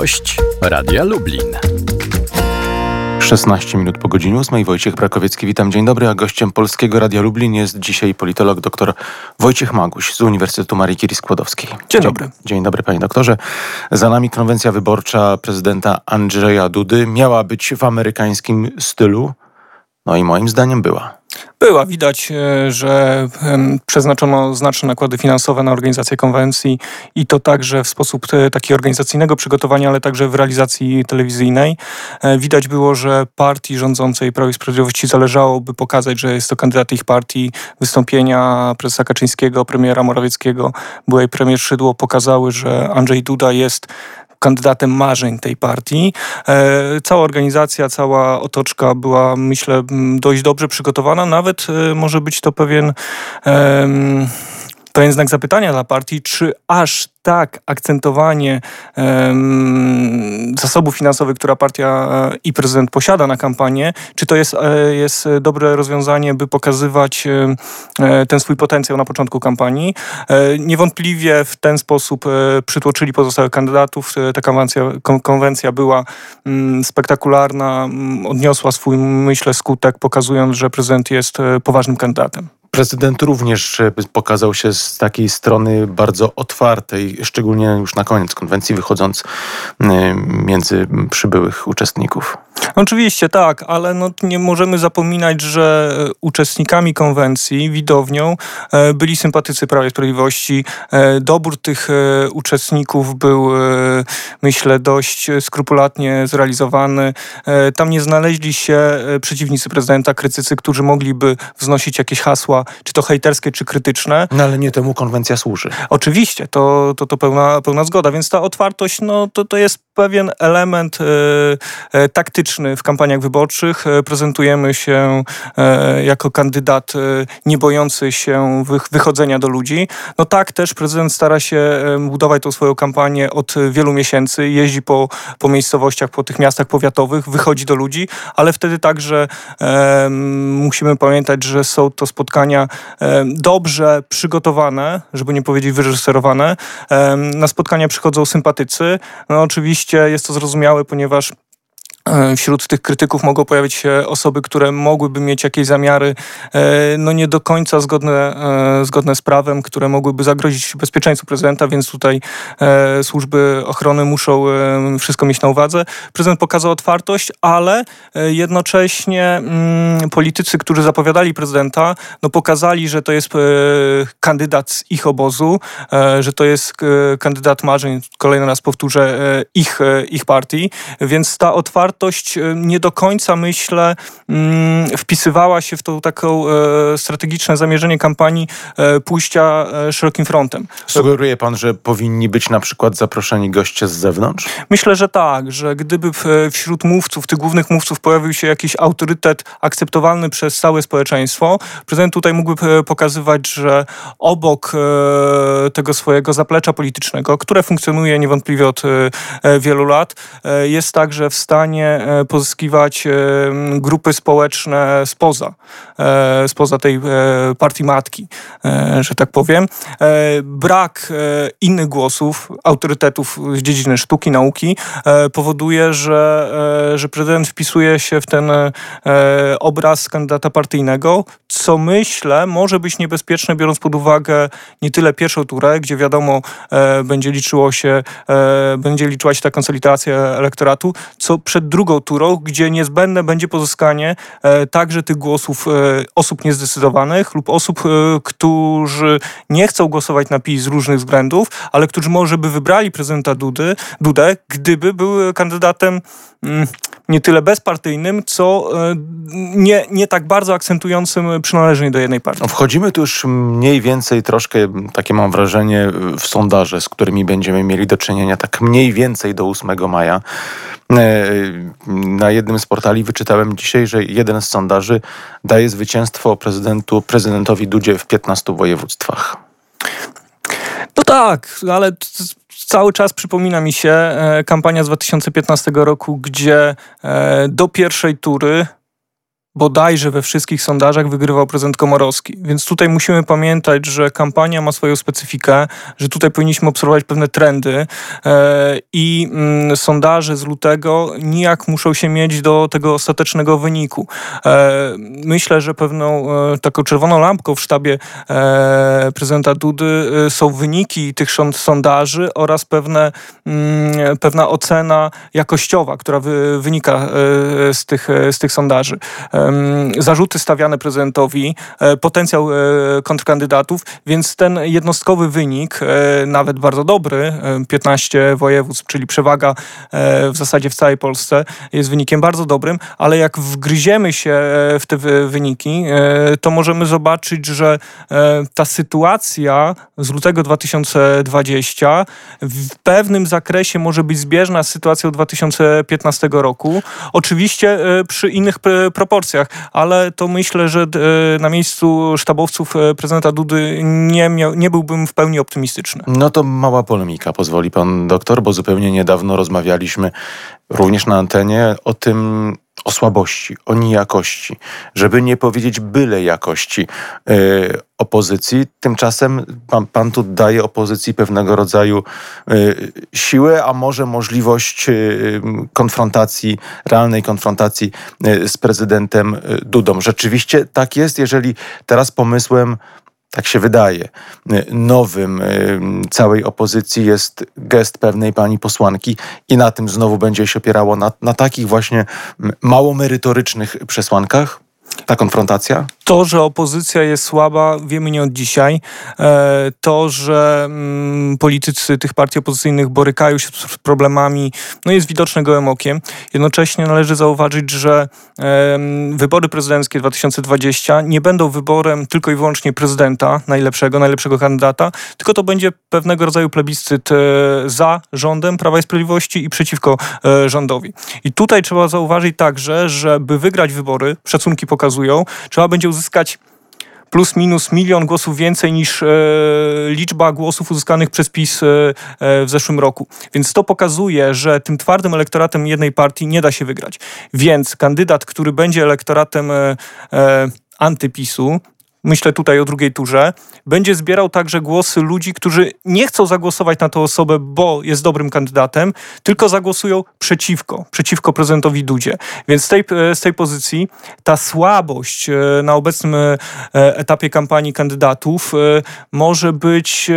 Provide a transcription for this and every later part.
Gość Radia Lublin. 16 minut po godzinie 8. Wojciech Brakowiecki, witam. Dzień dobry, a gościem Polskiego Radia Lublin jest dzisiaj politolog dr Wojciech Maguś z Uniwersytetu Marii Curie-Skłodowskiej. Dzień, dzień dobry. Dzień dobry, panie doktorze. Za nami konwencja wyborcza prezydenta Andrzeja Dudy miała być w amerykańskim stylu, no i moim zdaniem była. Była. Widać, e, że przeznaczono znaczne nakłady finansowe na organizację konwencji i to także w sposób e, taki organizacyjnego przygotowania, ale także w realizacji telewizyjnej. E, widać było, że partii rządzącej Prawo i Sprawiedliwości zależało, by pokazać, że jest to kandydat ich partii. Wystąpienia prezesa Kaczyńskiego, premiera Morawieckiego, byłej premier Szydło pokazały, że Andrzej Duda jest kandydatem marzeń tej partii. E, cała organizacja, cała otoczka była, myślę, dość dobrze przygotowana. Nawet e, może być to pewien pewien znak zapytania dla partii, czy aż tak akcentowanie um, zasobów finansowych, która partia e, i prezydent posiada na kampanię, czy to jest, e, jest dobre rozwiązanie, by pokazywać e, ten swój potencjał na początku kampanii. Niewątpliwie w ten sposób przytłoczyli pozostałych kandydatów. Ta konwencja, konwencja była mm, spektakularna, mm, odniosła swój, myślę, skutek, pokazując, że prezydent jest poważnym kandydatem. Prezydent również pokazał się z takiej strony bardzo otwartej, szczególnie już na koniec konwencji, wychodząc y, między przybyłych uczestników. Oczywiście tak, ale no nie możemy zapominać, że uczestnikami konwencji, widownią, e, byli sympatycy Prawa i Sprawiedliwości. Dobór tych uczestników był, myślę, dość skrupulatnie zrealizowany. Tam nie znaleźli się przeciwnicy prezydenta, krytycy, którzy mogliby wznosić jakieś hasła czy to hejterskie, czy krytyczne. No ale nie temu konwencja służy. Oczywiście, to, to, to pełna, pełna zgoda, więc ta otwartość, no to, to jest pewien element e, e, taktyczny w kampaniach wyborczych. E, prezentujemy się e, jako kandydat e, nie bojący się wych, wychodzenia do ludzi. No tak, też prezydent stara się budować tą swoją kampanię od wielu miesięcy, jeździ po, po miejscowościach, po tych miastach powiatowych, wychodzi do ludzi, ale wtedy także musimy pamiętać, że są to spotkania dobrze przygotowane, żeby nie powiedzieć wyreżyserowane. Na spotkania przychodzą sympatycy. No oczywiście jest to zrozumiałe, ponieważ E, wśród tych krytyków mogą pojawić się osoby, które mogłyby mieć jakieś zamiary e, no nie do końca zgodne, e, zgodne z prawem, które mogłyby zagrozić bezpieczeństwu prezydenta, więc tutaj służby ochrony muszą wszystko mieć na uwadze. Prezydent pokazał otwartość, ale jednocześnie mm, politycy, którzy zapowiadali prezydenta, no pokazali, że to jest kandydat z ich obozu, że to jest kandydat marzeń, kolejny raz powtórzę, ich, ich partii, więc ta otwartość wartość e, nie do końca, myślę, mm, wpisywała się w to taką e, strategiczne zamierzenie kampanii e, pójścia szerokim frontem. Sugeruje pan, że powinni być na przykład zaproszeni goście z zewnątrz? Myślę, że tak, że gdyby wśród mówców, tych głównych mówców pojawił się jakiś autorytet akceptowalny przez całe społeczeństwo, prezydent tutaj mógłby pokazywać, że obok tego swojego zaplecza politycznego, które funkcjonuje niewątpliwie od wielu lat, jest także w stanie stanie e, pozyskiwać e, grupy społeczne spoza, e, spoza tej partii matki, że tak powiem. Brak innych głosów, autorytetów z dziedziny sztuki, nauki powoduje, że, że prezydent wpisuje się w ten obraz kandydata partyjnego, co myślę może być niebezpieczne, biorąc pod uwagę nie tyle pierwszą turę, gdzie wiadomo będzie liczyło się, będzie liczyła się ta konsolidacja elektoratu, co przed drugą turą, gdzie niezbędne będzie pozyskanie e, także tych głosów e, osób niezdecydowanych lub osób, e, którzy nie chcą głosować na PiS z różnych względów, ale którzy może by wybrali prezydenta Dudy, Dudę, gdyby był kandydatem mm, nie tyle bezpartyjnym, co nie, nie tak bardzo akcentującym przynależenie do jednej partii. Wchodzimy tu już mniej więcej troszkę, takie mam wrażenie, w sondaże, z którymi będziemy mieli do czynienia tak mniej więcej do 8 maja. E, na jednym z portali wyczytałem dzisiaj, że jeden z sondaży daje zwycięstwo prezydentu, prezydentowi Dudzie w 15 województwach. Tak, ale cały czas przypomina mi się e, kampania z 2015 roku, gdzie e, do pierwszej tury bodajże we wszystkich sondażach wygrywał prezydent Komorowski. Więc tutaj musimy pamiętać, że kampania ma swoją specyfikę, że tutaj powinniśmy obserwować pewne trendy e, i mm, sondaże z lutego nijak muszą się mieć do tego ostatecznego wyniku. E, myślę, że pewną e, taką czerwoną lampką w sztabie prezydenta Dudy są wyniki tych sondaży oraz pewne, mm, pewna ocena jakościowa, która wy, wynika z tych, z tych sondaży zarzuty stawiane prezydentowi, e, potencjał e, kontrkandydatów, więc ten jednostkowy wynik, e, nawet bardzo dobry, 15 województw, czyli przewaga w zasadzie w całej Polsce, jest wynikiem bardzo dobrym, ale jak wgryziemy się w te wyniki, to możemy zobaczyć, że ta sytuacja z lutego 2020 w pewnym zakresie może być zbieżna z sytuacją 2015 roku. Oczywiście przy innych proporcjach ale to myślę, że e, na miejscu sztabowców e, prezydenta Dudy nie, miał, nie byłbym w pełni optymistyczny. No to mała polemika, pozwoli pan doktor, bo zupełnie niedawno rozmawialiśmy również na antenie o tym, o słabości, o nijakości, żeby nie powiedzieć byle jakości y, opozycji. Tymczasem pan, pan tu daje opozycji pewnego rodzaju y, siłę, a może możliwość y, konfrontacji, realnej konfrontacji z prezydentem Dudą. Rzeczywiście tak jest, jeżeli teraz pomysłem tak się wydaje, nowym y, całej opozycji jest gest pewnej pani posłanki i na tym znowu będzie się opierało na, na takich właśnie mało merytorycznych przesłankach? Ta konfrontacja? To, że opozycja jest słaba, wiemy nie od dzisiaj. E, to, że mm, politycy tych partii opozycyjnych borykają się z problemami, no jest widoczne gołym okiem. Jednocześnie należy zauważyć, że wybory prezydenckie 2020 nie będą wyborem tylko i wyłącznie prezydenta, najlepszego, najlepszego kandydata, tylko to będzie pewnego rodzaju plebiscyt e, za rządem Prawa i Sprawiedliwości i przeciwko e, rządowi. I tutaj trzeba zauważyć także, że by wygrać wybory, szacunki pokazują, pokazują, trzeba będzie uzyskać plus minus milion głosów więcej niż e, liczba głosów uzyskanych przez PiS e, e, w zeszłym roku. Więc to pokazuje, że tym twardym elektoratem jednej partii nie da się wygrać. Więc kandydat, który będzie elektoratem e, e, antypisu, myślę tutaj o drugiej turze, będzie zbierał także głosy ludzi, którzy nie chcą zagłosować na tę osobę, bo jest dobrym kandydatem, tylko zagłosują przeciwko, przeciwko prezydentowi Dudzie. Więc z tej, z tej pozycji ta słabość e, na obecnym e, etapie kampanii kandydatów e, może być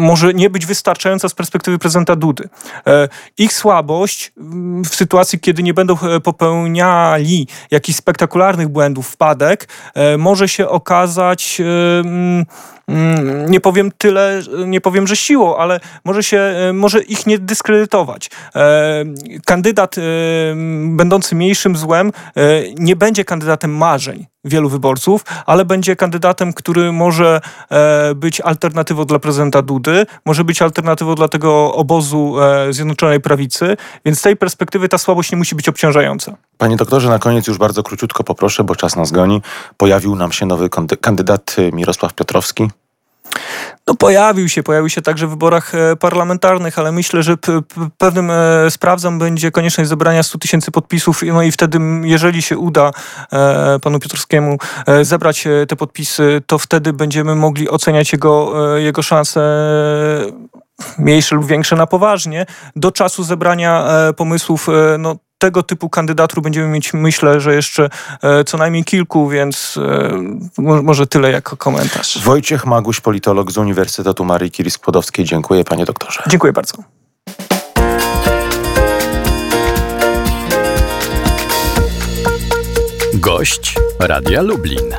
może nie być wystarczająca z perspektywy prezydenta Dudy. E, ich słabość mm, w sytuacji, kiedy nie będą e, popełniali jakichś spektakularnych błędów, wpadek, e, może się okazać mm, Mm, nie powiem tyle, nie powiem, że siłą, ale może się, może ich nie dyskredytować. Kandydat będący mniejszym złem nie będzie kandydatem marzeń wielu wyborców, ale będzie kandydatem, który może być alternatywą dla prezydenta Dudy, może być alternatywą dla tego obozu Zjednoczonej Prawicy, więc z tej perspektywy ta słabość nie musi być obciążająca. Panie doktorze, na koniec już bardzo króciutko poproszę, bo czas nas goni. Pojawił nam się nowy kandydat Mirosław Piotrowski. No pojawił się, pojawił się także w wyborach e, parlamentarnych, ale myślę, że pewnym e, sprawdzam będzie konieczność zebrania 100 tysięcy podpisów, no i wtedy, jeżeli się uda e, panu Piotrowskiemu zebrać te podpisy, to wtedy będziemy mogli oceniać jego, jego szanse mniejsze lub większe na poważnie. Do czasu zebrania pomysłów, no tego typu kandydatur będziemy mieć, myślę, że jeszcze e, co najmniej kilku, więc e, może tyle jako komentarz. Wojciech Maguś, politolog z Uniwersytetu Marii Curie-Skłodowskiej. Dziękuję panie doktorze. Dziękuję bardzo. Gość Radia Lublin.